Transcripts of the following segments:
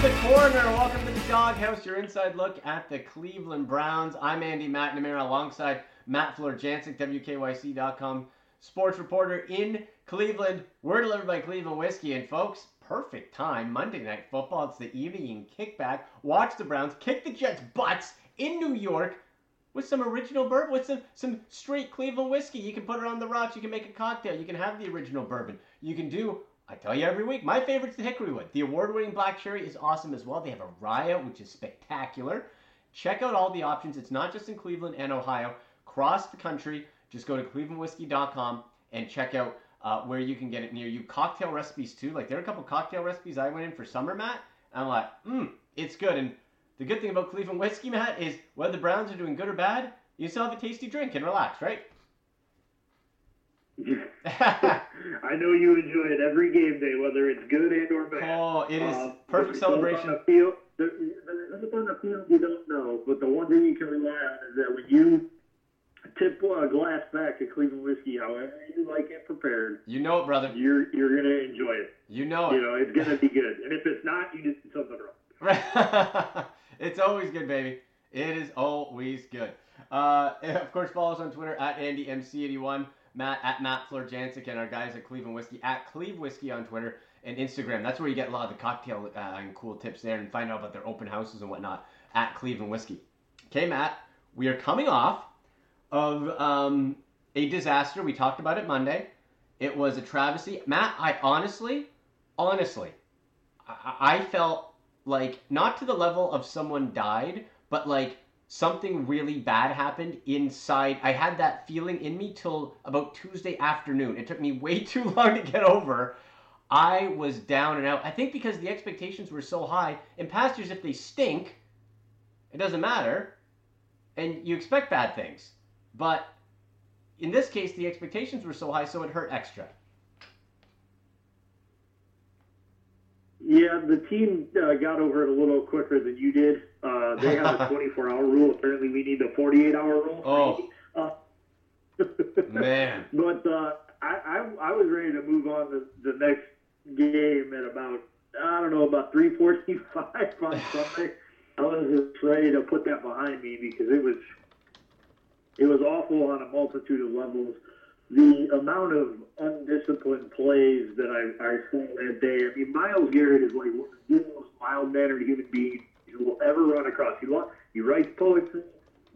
the corner. Welcome to the Doghouse, your inside look at the Cleveland Browns. I'm Andy McNamara alongside Matt Florjancic, WKYC.com sports reporter in Cleveland. We're delivered by Cleveland Whiskey. And folks, perfect time. Monday Night Football. It's the evening kickback. Watch the Browns kick the Jets' butts in New York with some original bourbon, with some, some straight Cleveland whiskey. You can put it on the rocks. You can make a cocktail. You can have the original bourbon. You can do I tell you every week, my favorite's the Hickory Wood. The award-winning Black Cherry is awesome as well. They have a Rye, which is spectacular. Check out all the options. It's not just in Cleveland and Ohio. Across the country, just go to clevelandwhiskey.com and check out uh, where you can get it near you. Cocktail recipes too. Like there are a couple cocktail recipes I went in for summer, Matt. And I'm like, mmm, it's good. And the good thing about Cleveland whiskey, Matt, is whether the Browns are doing good or bad, you still have a tasty drink and relax, right? I know you enjoy it every game day, whether it's good and or bad. Oh, it is uh, perfect celebration. On the field, there's on the field you don't know, but the one thing you can rely on is that when you tip a glass back to Cleveland whiskey, however you like it prepared, you know it, brother. You're you're gonna enjoy it. You know it. You know it's gonna be good, and if it's not, you just did something wrong. Right. it's always good, baby. It is always good. Uh, of course, follow us on Twitter at AndyMC81. Matt at Matt Florjancic and our guys at Cleveland Whiskey at Cleve Whiskey on Twitter and Instagram. That's where you get a lot of the cocktail uh, and cool tips there and find out about their open houses and whatnot at Cleveland Whiskey. Okay, Matt, we are coming off of um, a disaster. We talked about it Monday. It was a travesty. Matt, I honestly, honestly, I, I felt like not to the level of someone died, but like something really bad happened inside. I had that feeling in me till about Tuesday afternoon. It took me way too long to get over. I was down and out. I think because the expectations were so high. In past years, if they stink, it doesn't matter, and you expect bad things. But in this case, the expectations were so high, so it hurt extra. Yeah, the team uh, got over it a little quicker than you did. Uh, they have a 24-hour rule. Apparently, we need a 48-hour rule. Oh, uh, man! But uh, I, I, I was ready to move on to the next game at about I don't know about 3:45 on Sunday. I was just ready to put that behind me because it was it was awful on a multitude of levels the amount of undisciplined plays that I, I saw that day. I mean, Myles Garrett is like one of the most mild-mannered human beings you will ever run across. He, he writes poetry.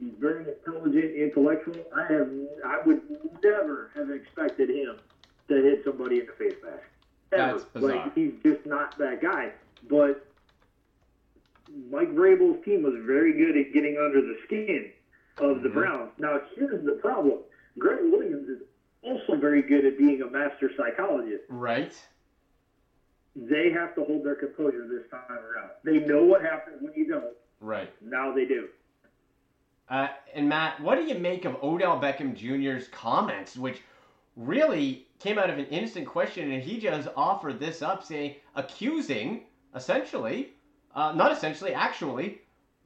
He's very intelligent, intellectual. I have, I would never have expected him to hit somebody in the face mask. Ever. Like he's just not that guy. But Mike Vrabel's team was very good at getting under the skin of the mm-hmm. Browns. Now here's the problem: Gregg Williams is also very good at being a master psychologist. Right. They have to hold their composure this time around. They know what happens when you don't. Right. Now they do. Uh, and Matt, what do you make of Odell Beckham Jr.'s comments, which really came out of an innocent question, and he just offered this up, saying, accusing, essentially, uh, not essentially, actually,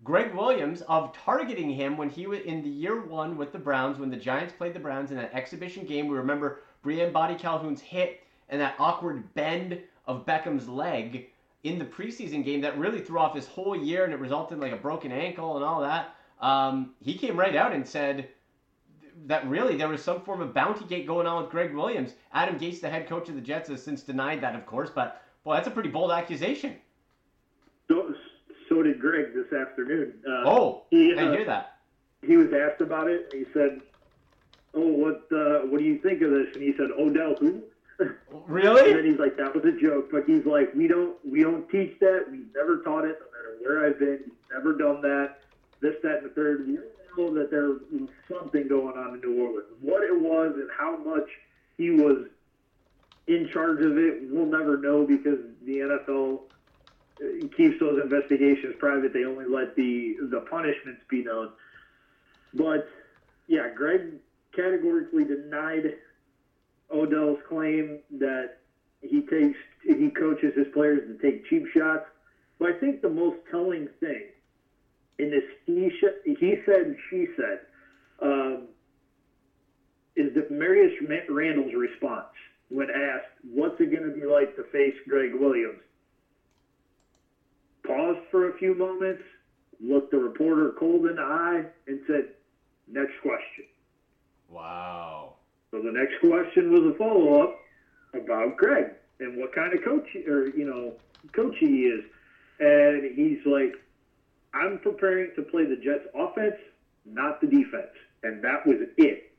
Gregg Williams of targeting him when he was in the year one with the Browns when the Giants played the Browns in that exhibition game. We remember Briean Boddy-Calhoun's hit and that awkward bend of Beckham's leg in the preseason game that really threw off his whole year and it resulted in like a broken ankle and all that. Um, he came right out and said that really there was some form of bounty gate going on with Gregg Williams. Adam Gase, the head coach of the Jets, has since denied that, of course, but boy, that's a pretty bold accusation so did Gregg this afternoon. Uh, oh, he, I uh, hear that. He was asked about it. And he said, "Oh, what uh, what do you think of this?" And he said, "Odell who?" Really? and then he's like, "That was a joke." But he's like, "We don't we don't teach that. We've never taught it. No matter where I've been, we've never done that. This, that, and the third. We know that there was something going on in New Orleans. What it was and how much he was." In charge of it, we'll never know because the NFL keeps those investigations private. They only let the the punishments be known. But yeah, Gregg categorically denied Odell's claim that he takes he coaches his players to take cheap shots. But I think the most telling thing in this he sh- he said she said um, is Damarius Randall's response when asked, "What's it going to be like to face Gregg Williams?" Paused for a few moments, looked the reporter cold in the eye, and said, "Next question." Wow. So the next question was a follow up about Gregg and what kind of coach or you know coach he is, and he's like, "I'm preparing to play the Jets offense, not the defense," and that was it.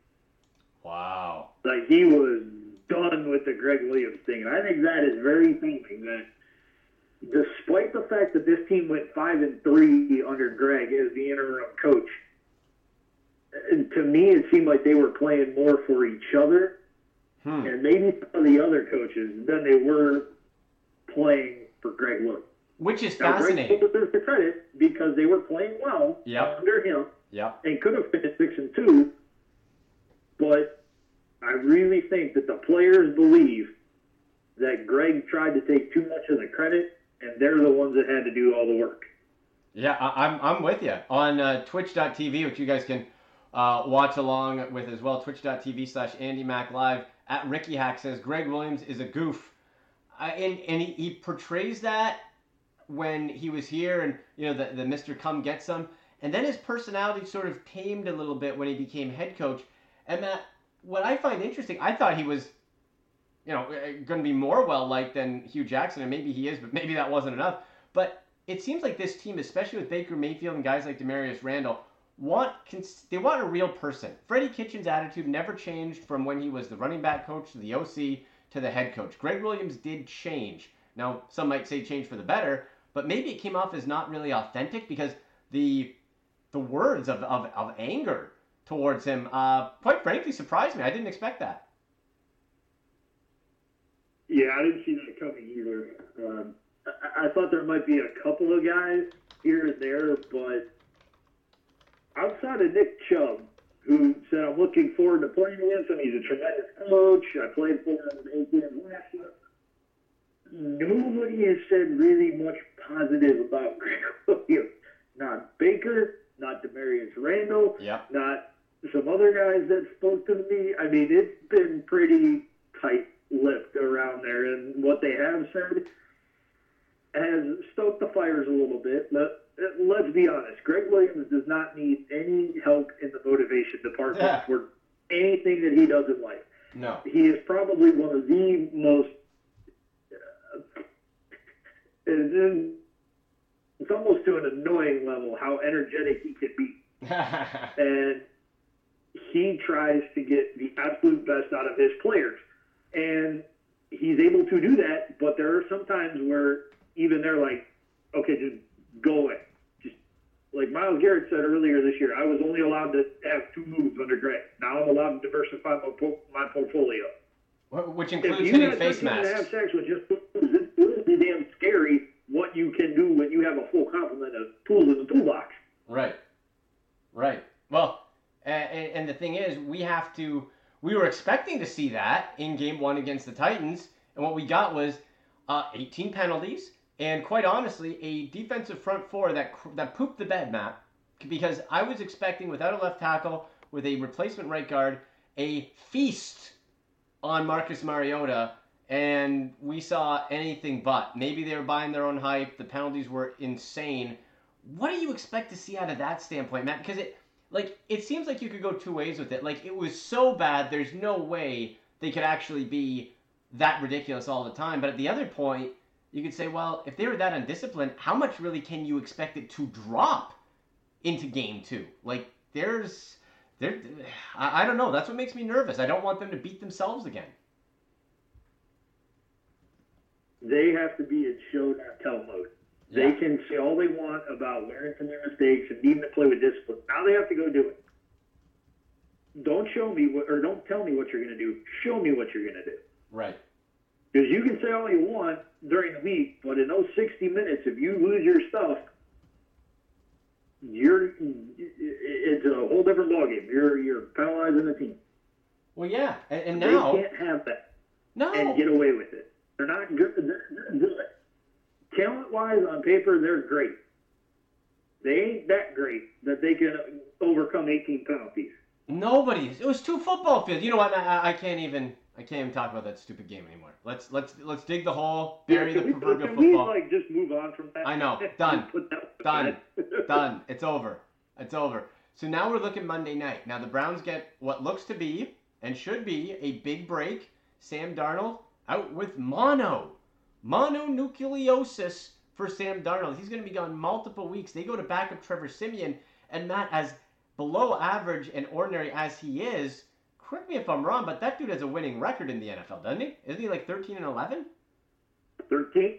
Wow. Like he was done with the Gregg Williams thing, and I think that is very thinking that. Despite the fact that this team went five and three under Gregg as the interim coach, and to me it seemed like they were playing more for each other Hmm. and maybe some of the other coaches than they were playing for Gregg Williams. Which is Now, Gregg fascinating. deserves the credit because they were playing well Yep. under him Yep. and could have finished six and two. But I really think that the players believe that Gregg tried to take too much of the credit, and they're the ones that had to do all the work. Yeah, I, I'm I'm with you on uh, Twitch.tv, which you guys can uh, watch along with as well. Twitch.tv slash Andy Mac Live at Ricky Hack says Gregg Williams is a goof, uh, and and he, he portrays that when he was here, and you know the the Mister Come Get Some, and then his personality sort of tamed a little bit when he became head coach. And Matt, what I find interesting, I thought he was. You know, going to be more well liked than Hue Jackson, and maybe he is, but maybe that wasn't enough. But it seems like this team, especially with Baker Mayfield and guys like Damarius Randall, want they want a real person. Freddie Kitchens' attitude never changed from when he was the running back coach to the OC to the head coach. Gregg Williams did change. Now, some might say change for the better, but maybe it came off as not really authentic because the the words of, of, of anger towards him, uh, quite frankly, surprised me. I didn't expect that. Yeah, I didn't see that coming either. Um, I, I thought there might be a couple of guys here and there, but outside of Nick Chubb, who said, I'm looking forward to playing against him, he's a tremendous coach. I played for him in eight games last year. Nobody has said really much positive about Gregg Williams. Not Baker, not Damarius Randall, Yep. not some other guys that spoke to me. I mean, it's been pretty tight-lipped around there, and what they have said has stoked the fires a little bit. Let, let's be honest. Gregg Williams does not need any help in the motivation department Yeah. for anything that he does in life. No. He is probably one of the most. Uh, it's almost to an annoying level how energetic he can be and he tries to get the absolute best out of his players. And he's able to do that, but there are some times where even they're like, okay, just go away. Just like Myles Garrett said earlier this year, I was only allowed to have two moves under Gregg. Now I'm allowed to diversify my, po- my portfolio. Which If includes you hitting have face 13 and a half with just it's really damn scary what you can do when you have a full complement of tools in the toolbox. Right. Right. Well, and, and the thing is, we have to. We were expecting to see that in Game One against the Titans, and what we got was uh, 18 penalties, and quite honestly, a defensive front four that that pooped the bed, Matt. Because I was expecting, without a left tackle, with a replacement right guard, a feast on Marcus Mariota, and we saw anything but. Maybe they were buying their own hype. The penalties were insane. What do you expect to see out of that standpoint, Matt? Because it, like, it seems like you could go two ways with it. Like, it was so bad, there's no way they could actually be that ridiculous all the time. But at the other point, you could say, well, if they were that undisciplined, how much really can you expect it to drop into game two? Like, there's, there, I, I don't know. That's what makes me nervous. I don't want them to beat themselves again. They have to be in show not tell mode. They can say all they want about learning from their mistakes and needing to play with discipline. Now they have to go do it. Don't show me what, or don't tell me what you're going to do. Show me what you're going to do. Right. Because you can say all you want during the week, but in those 60 minutes, if you lose your stuff, you're it's a whole different ballgame. You're you're penalizing the team. Well, yeah, and, and now they can't have that no, and get away with it. They're not good. They're, they're good. Talent wise, on paper, they're great. They ain't that great that they can overcome 18 penalties. Nobody's. It was two football fields. You know what? I, I can't even. I can't even talk about that stupid game anymore. Let's let's let's dig the hole, bury can the proverbial can we like just move on from that? I know. Done. Put that to Done. Done. It's over. It's over. So now we're looking Monday night. Now the Browns get what looks to be and should be a big break. Sam Darnold out with mono. Mononucleosis for Sam Darnold. He's going to be gone multiple weeks. They go to backup Trevor Siemian. And Matt, as below average and ordinary as he is, correct me if I'm wrong, but that dude has a winning record in the NFL, doesn't he? Isn't he like 13 and 11? 13,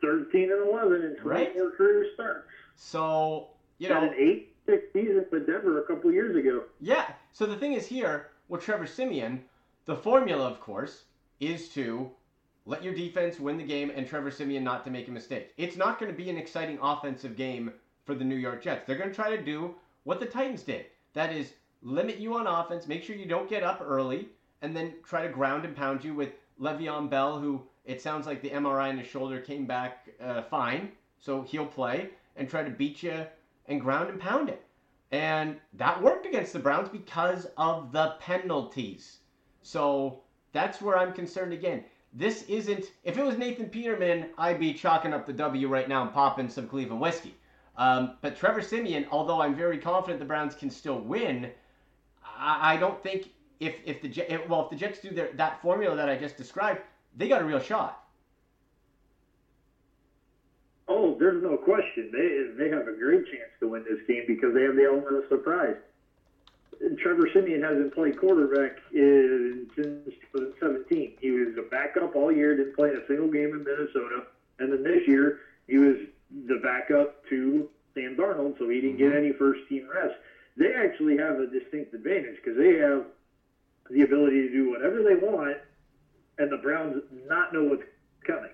13 and 11 and 24 Right. career starts. So, you Had know. an 8 6 season with Denver a couple years ago. Yeah. So the thing is here with Trevor Siemian, the formula, of course, is to let your defense win the game and Trevor Siemian not to make a mistake. It's not going to be an exciting offensive game for the New York Jets. They're going to try to do what the Titans did. That is limit you on offense, make sure you don't get up early, and then try to ground and pound you with Le'Veon Bell, who it sounds like the MRI in his shoulder came back uh, fine, so he'll play and try to beat you and ground and pound it. And that worked against the Browns because of the penalties. So that's where I'm concerned again. This isn't, if it was Nathan Peterman, I'd be chalking up the W right now and popping some Cleveland whiskey. Um, but Trevor Siemian, although I'm very confident the Browns can still win, I, I don't think if, if the if, well if the Jets do their, that formula that I just described, they got a real shot. Oh, there's no question. They they have a great chance to win this game because they have the element of surprise. Trevor Siemian hasn't played quarterback in, since 2017. He backup all year, didn't play a single game in Minnesota, and then this year he was the backup to Sam Darnold, so he didn't get mm-hmm. any first team reps. They actually have a distinct advantage because they have the ability to do whatever they want, and the Browns not know what's coming.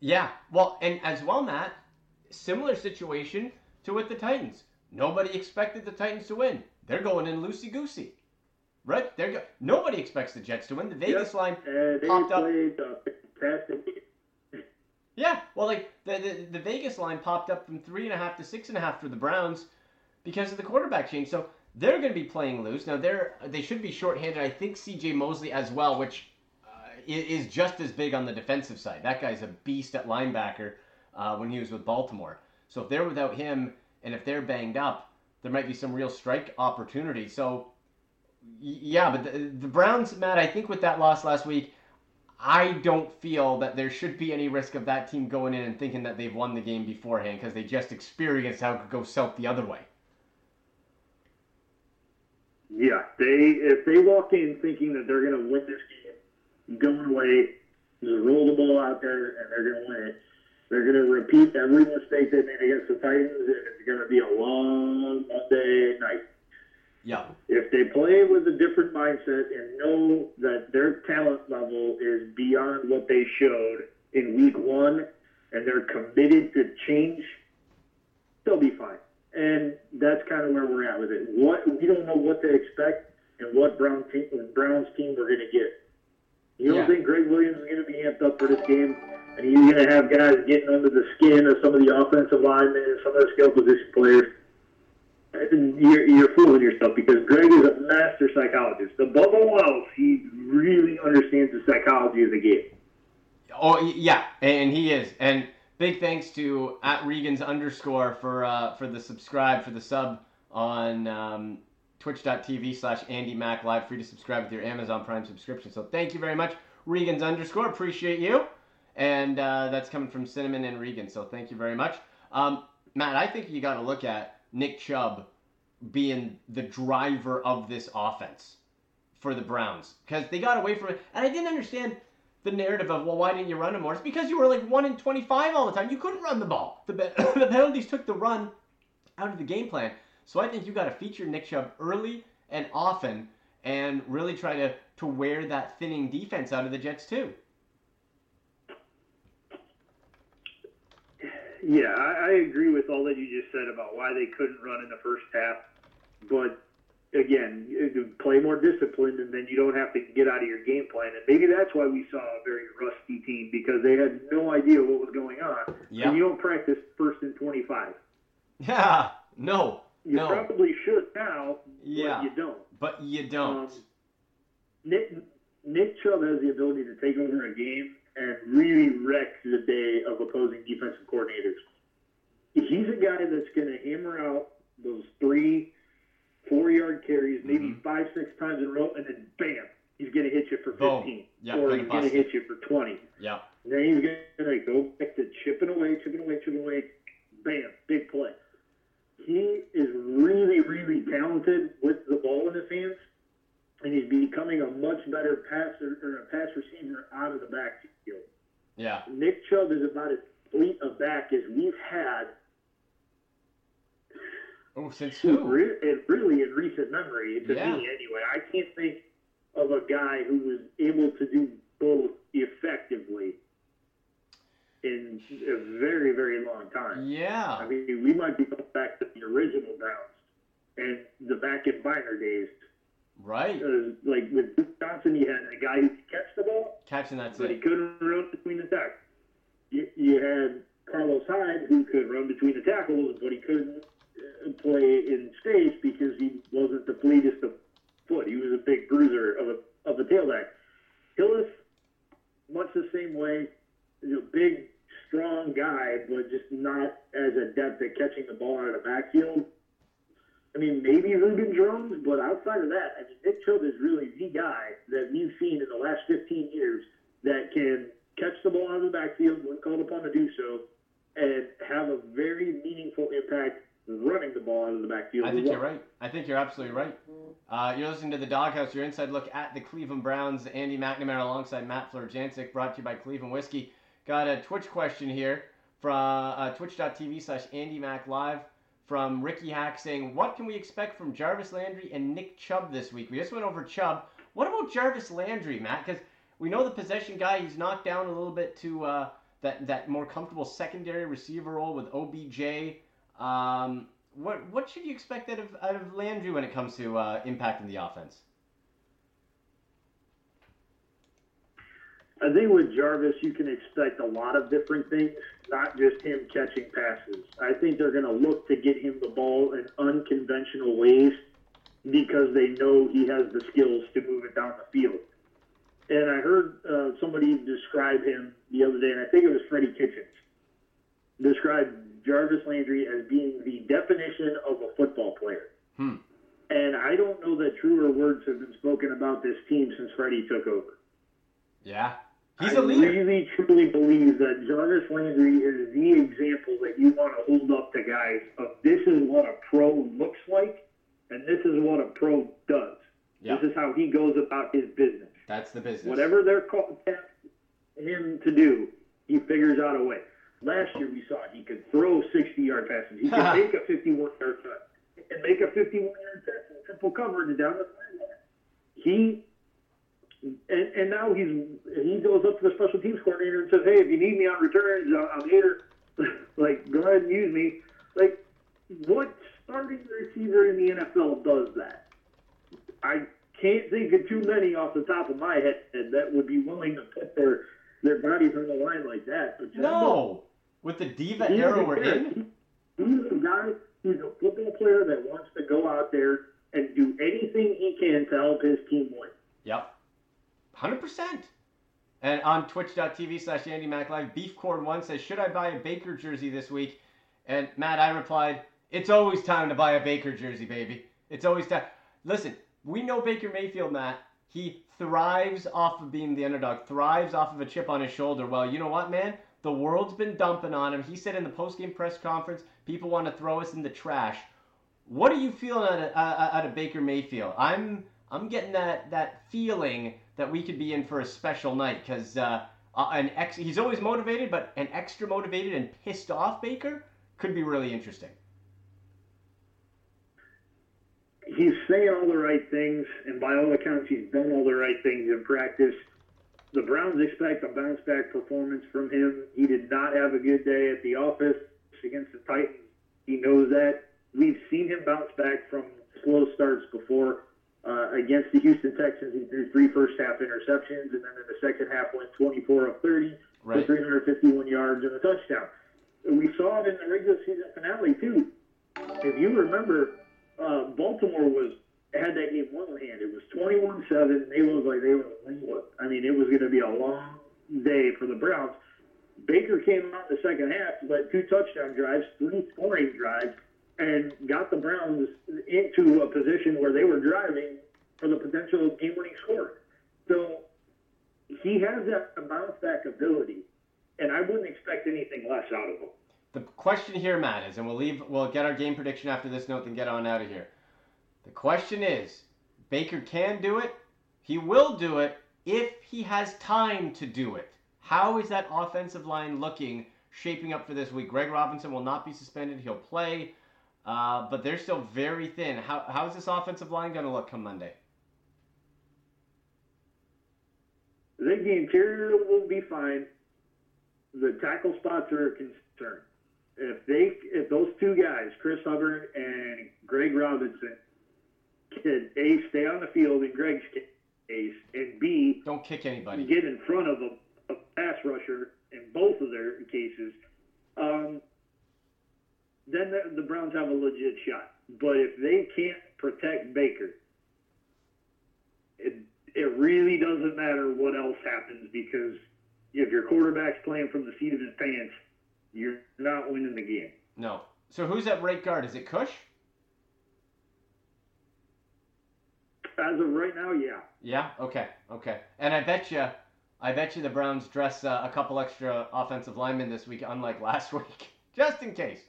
Yeah, well, and as well, Matt, similar situation to with the Titans. Nobody expected the Titans to win. They're going in loosey goosey, right? They're go- nobody expects the Jets to win. The Vegas Yep. line, And they Popped up. played a fantastic yeah. Well, like the, the the Vegas line popped up from three and a half to six and a half for the Browns because of the quarterback change. So they're going to be playing loose now. They're they should be shorthanded. I think C.J. Mosley as well, which uh, is just as big on the defensive side. That guy's a beast at linebacker uh, when he was with Baltimore. So if they're without him and if they're banged up, there might be some real strike opportunity. So yeah, but the, the Browns, Matt, I think with that loss last week, I don't feel that there should be any risk of that team going in and thinking that they've won the game beforehand because they just experienced how it could go south the other way. Yeah, they if they walk in thinking that they're going to win this game, going away, just roll the ball out there and they're going to win it. They're going to repeat every mistake they made against the Titans, and it's going to be a long Monday night. Yeah. If they play with a different mindset and know that their talent level is beyond what they showed in week one and they're committed to change, they'll be fine. And that's kind of where we're at with it. What we don't know what to expect and what Brown team, Browns team we're going to get. You don't Yeah. think Gregg Williams is going to be amped up for this game, and he's going to have guys getting under the skin of some of the offensive linemen and some of the skill position players? You're, you're fooling yourself because Gregg is a master psychologist. Above all else, he really understands the psychology of the game. Oh yeah, and he is. And big thanks to at Regan's underscore for uh, for the subscribe for the sub on um, twitch.tv slash Andy Mac Live, free to subscribe with your Amazon Prime subscription. So thank you very much, Regan's underscore. Appreciate you. And uh, that's coming from Cinnamon and Regan. So thank you very much. Um, Matt, I think you got to look at Nick Chubb being the driver of this offense for the Browns because they got away from it. And I didn't understand the narrative of well, why didn't you run him more? It's because you were like one in twenty-five all the time. You couldn't run the ball. The, the penalties took the run out of the game plan. So I think you got to feature Nick Chubb early and often, and really try to to wear that thinning defense out of the Jets too. Yeah, I, I agree with all that you just said about why they couldn't run in the first half. But again, you play more disciplined, and then you don't have to get out of your game plan. And maybe that's why we saw a very rusty team because they had no idea what was going on. Yeah. And you don't practice first and 25. Yeah. No. You No. probably should now, Yeah. but you don't. But you don't. Um, Nick, Nick Chubb has the ability to take over a game and really wreck the day of opposing defensive coordinators. He's a guy that's going to hammer out those three, four yard carries, maybe Mhm. five, six times in a row, and then bam, he's going to hit you for Boom. 15. Yeah, or he's going to hit you for 20. Yeah. And then he's going to go back to chipping away, chipping away, chipping away. Bam, big play. He is really, really talented with the ball in his hands, and he's becoming a much better passer or a pass receiver out of the backfield. Yeah. Nick Chubb is about as complete a back as we've had, Oh, since who? re- and really in recent memory, to Yeah. me anyway. I can't think of a guy who was able to do both effectively in a very, very long time. Yeah. I mean, we might be going back to the original Browns and the back in Byner days. Right. Uh, like with Johnson, you had a guy who could catch the ball, Catching that but he couldn't run between the tackles. You, you had Carlos Hyde, who could run between the tackles, but he couldn't uh, play in space because he wasn't the fleetest of foot. He was a big bruiser of a of a tailback. Hillis, much the same way. He's a big, strong guy, but just not as adept at catching the ball out of the backfield. I mean, maybe Ruben Jones, but outside of that, I mean, Nick Chubb is really the guy that we've seen in the last 15 years that can catch the ball out of the backfield when called upon to do so and have a very meaningful impact running the ball out of the backfield. I think you're right. I think you're absolutely right. Uh, you're listening to the Doghouse, your inside look at the Cleveland Browns. Andy McNamara alongside Matt Florjancic, brought to you by Cleveland Whiskey. Got a Twitch question here from uh, twitch.tv slash Andy Live from Ricky Hack saying, What can we expect from Jarvis Landry and Nick Chubb this week? We just went over Chubb. What about Jarvis Landry, Matt? Because we know the possession guy, he's knocked down a little bit to uh, that, that more comfortable secondary receiver role with OBJ. Um, what what should you expect out of out of Landry when it comes to uh, impacting the offense? I think with Jarvis, you can expect a lot of different things, not just him catching passes. I think they're going to look to get him the ball in unconventional ways because they know he has the skills to move it down the field. And I heard uh, somebody describe him the other day, and I think it was Freddie Kitchens, describe Jarvis Landry as being the definition of a football player. Hmm. And I don't know that truer words have been spoken about this team since Freddie took over. Yeah, he's I a leader. really truly believe that Jarvis Landry is the example that you want to hold up to guys of this is what a pro looks like and this is what a pro does. Yeah, This is how he goes about his business. that's the business. Whatever they're called him to do, he figures out a way. Last year we saw he could throw 60 yard passes. He could make a 51 yard cut and make a 51 yard pass in triple coverage down the sideline. He and, and now he's he goes up to the special teams coordinator and says, "Hey, if you need me on returns, uh, I'm here. like, go ahead and use me." Like, what starting receiver in the NFL does that? I can't think of too many off the top of my head that would be willing to put their their bodies on the line like that. But no, with the diva He's era we're in. He's a guy. He's a football player that wants to go out there and do anything he can to help his team win. Yep, hundred percent. And on twitch.tv slash Andy Mac Live, Beefcord One says, "Should I buy a Baker jersey this week?" And Matt, I replied, "It's always time to buy a Baker jersey, baby. It's always time." Listen, we know Baker Mayfield, Matt. He thrives off of being the underdog, thrives off of a chip on his shoulder. Well, you know what, man? The world's been dumping on him. He said in the post-game press conference, people want to throw us in the trash. What are you feeling out of, uh, out of Baker Mayfield? I'm I'm getting that that feeling that we could be in for a special night because uh, uh, an ex he's always motivated, but an extra motivated and pissed off Baker could be really interesting. He's saying all the right things, and by all accounts, he's done all the right things in practice. The Browns expect a bounce back performance from him. He did not have a good day at the office against the Titans. He knows that. We've seen him bounce back from slow starts before. Uh, against the Houston Texans, he threw three first half interceptions, and then in the second half went 24 of 30 for Right. 351 yards and a touchdown. We saw it in the regular season finale too. If you remember, uh, Baltimore was had that game one hand. It was 21-7. They looked like they were winless. I mean, it was going to be a long day for the Browns. Baker came out in the second half, led two touchdown drives, three scoring drives, and got the Browns into a position where they were driving for the potential game-winning score. So he has that bounce back ability, and I wouldn't expect anything less out of him. The question here, Matt, is, and we'll leave. We'll get our game prediction after this note, then get on out of here. The question is, Baker can do it. He will do it if he has time to do it. How is that offensive line looking, shaping up for this week? Greg Robinson will not be suspended. He'll play, uh, but they're still very thin. How, how is this offensive line going to look come Monday? I think the interior will be fine. The tackle spots are a concern. If they, if those two guys, Chris Hubbard and Greg Robinson, can a stay on the field in Greg's case, and b don't kick anybody, get in front of a, a pass rusher in both of their cases, um, then the, the Browns have a legit shot. But if they can't protect Baker, it it really doesn't matter what else happens because if your quarterback's playing from the seat of his pants, you're not winning the game. No. So who's at right guard? Is it Cush? As of right now, yeah. Yeah. Okay. Okay. And I bet you, I bet you the Browns dress uh, a couple extra offensive linemen this week, unlike last week, just in case.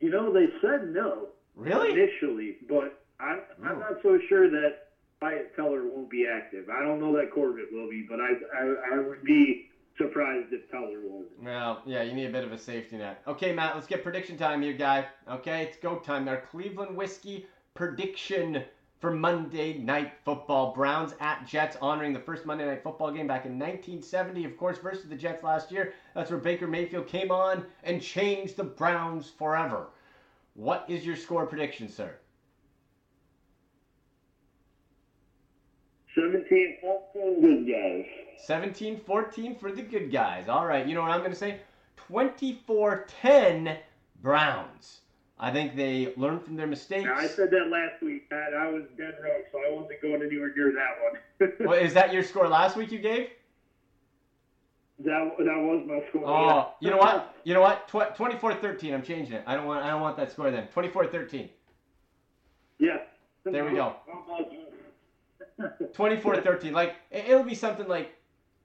You know, they said no. Really? Initially, but I'm I'm not so sure that Wyatt Teller won't be active. I don't know that Corbett will be, but I I, I would be surprised if Teller won't. Well, yeah, you need a bit of a safety net. Okay, Matt, let's get prediction time here, guy. Okay, it's go time. Our Cleveland Whiskey prediction for Monday Night Football. Browns at Jets, honoring the first Monday Night Football game back in 1970, of course, versus the Jets last year. That's where Baker Mayfield came on and changed the Browns forever. What is your score prediction, sir? 17 14 good guys. 17 14 for the good guys. All right, you know what I'm going to say? 24 10 Browns. I think they learned from their mistakes. Now, I said that last week, Pat. I was dead wrong, so I wasn't going anywhere near that one. well, is that your score last week you gave? That, that was my score. Oh, yeah. you know what? You know what? 24-13. I'm changing it. I don't want. I don't want that score then. 24-13. Yeah. There we go. 24-13. Like it'll be something like,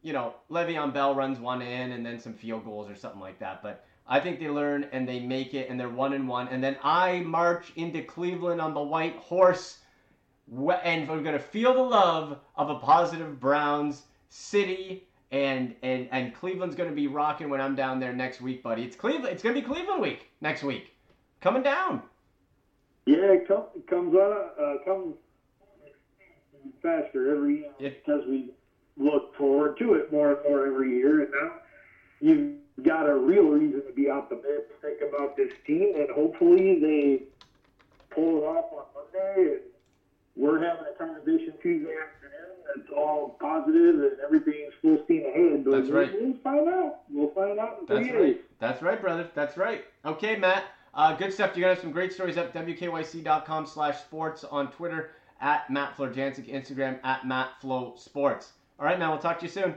you know, Le'Veon Bell runs one in and then some field goals or something like that. But I think they learn and they make it and they're one and one. And then I march into Cleveland on the white horse, and we're gonna feel the love of a positive Browns city. And, and and Cleveland's gonna be rocking when I'm down there next week, buddy. It's Cleveland. It's gonna be Cleveland week next week. Coming down. Yeah, it, com- comes on. Uh, comes faster every year because we look forward to it more and more every year. And now you've got a real reason to be optimistic about this team, and hopefully they pull it off on Monday. And we're having a conversation Tuesday afternoon that's all positive and everything's full steam ahead. But That's right. We'll find out. We'll find out in That's right. days. That's right, brother. That's right. Okay, Matt. Uh, good stuff. You're gonna have some great stories up. WKYC.com slash sports on Twitter at Matt Florjancic, Instagram at Matt Flow Sports. All right, man. We'll talk to you soon.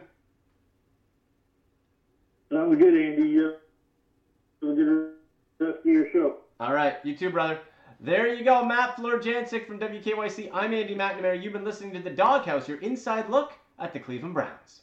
Sounds good, Andy. You a good rest of your show. All right, you too, brother. There you go, Matt Florjancic from WKYC. I'm Andy McNamara. You've been listening to the Doghouse, your inside look at the Cleveland Browns.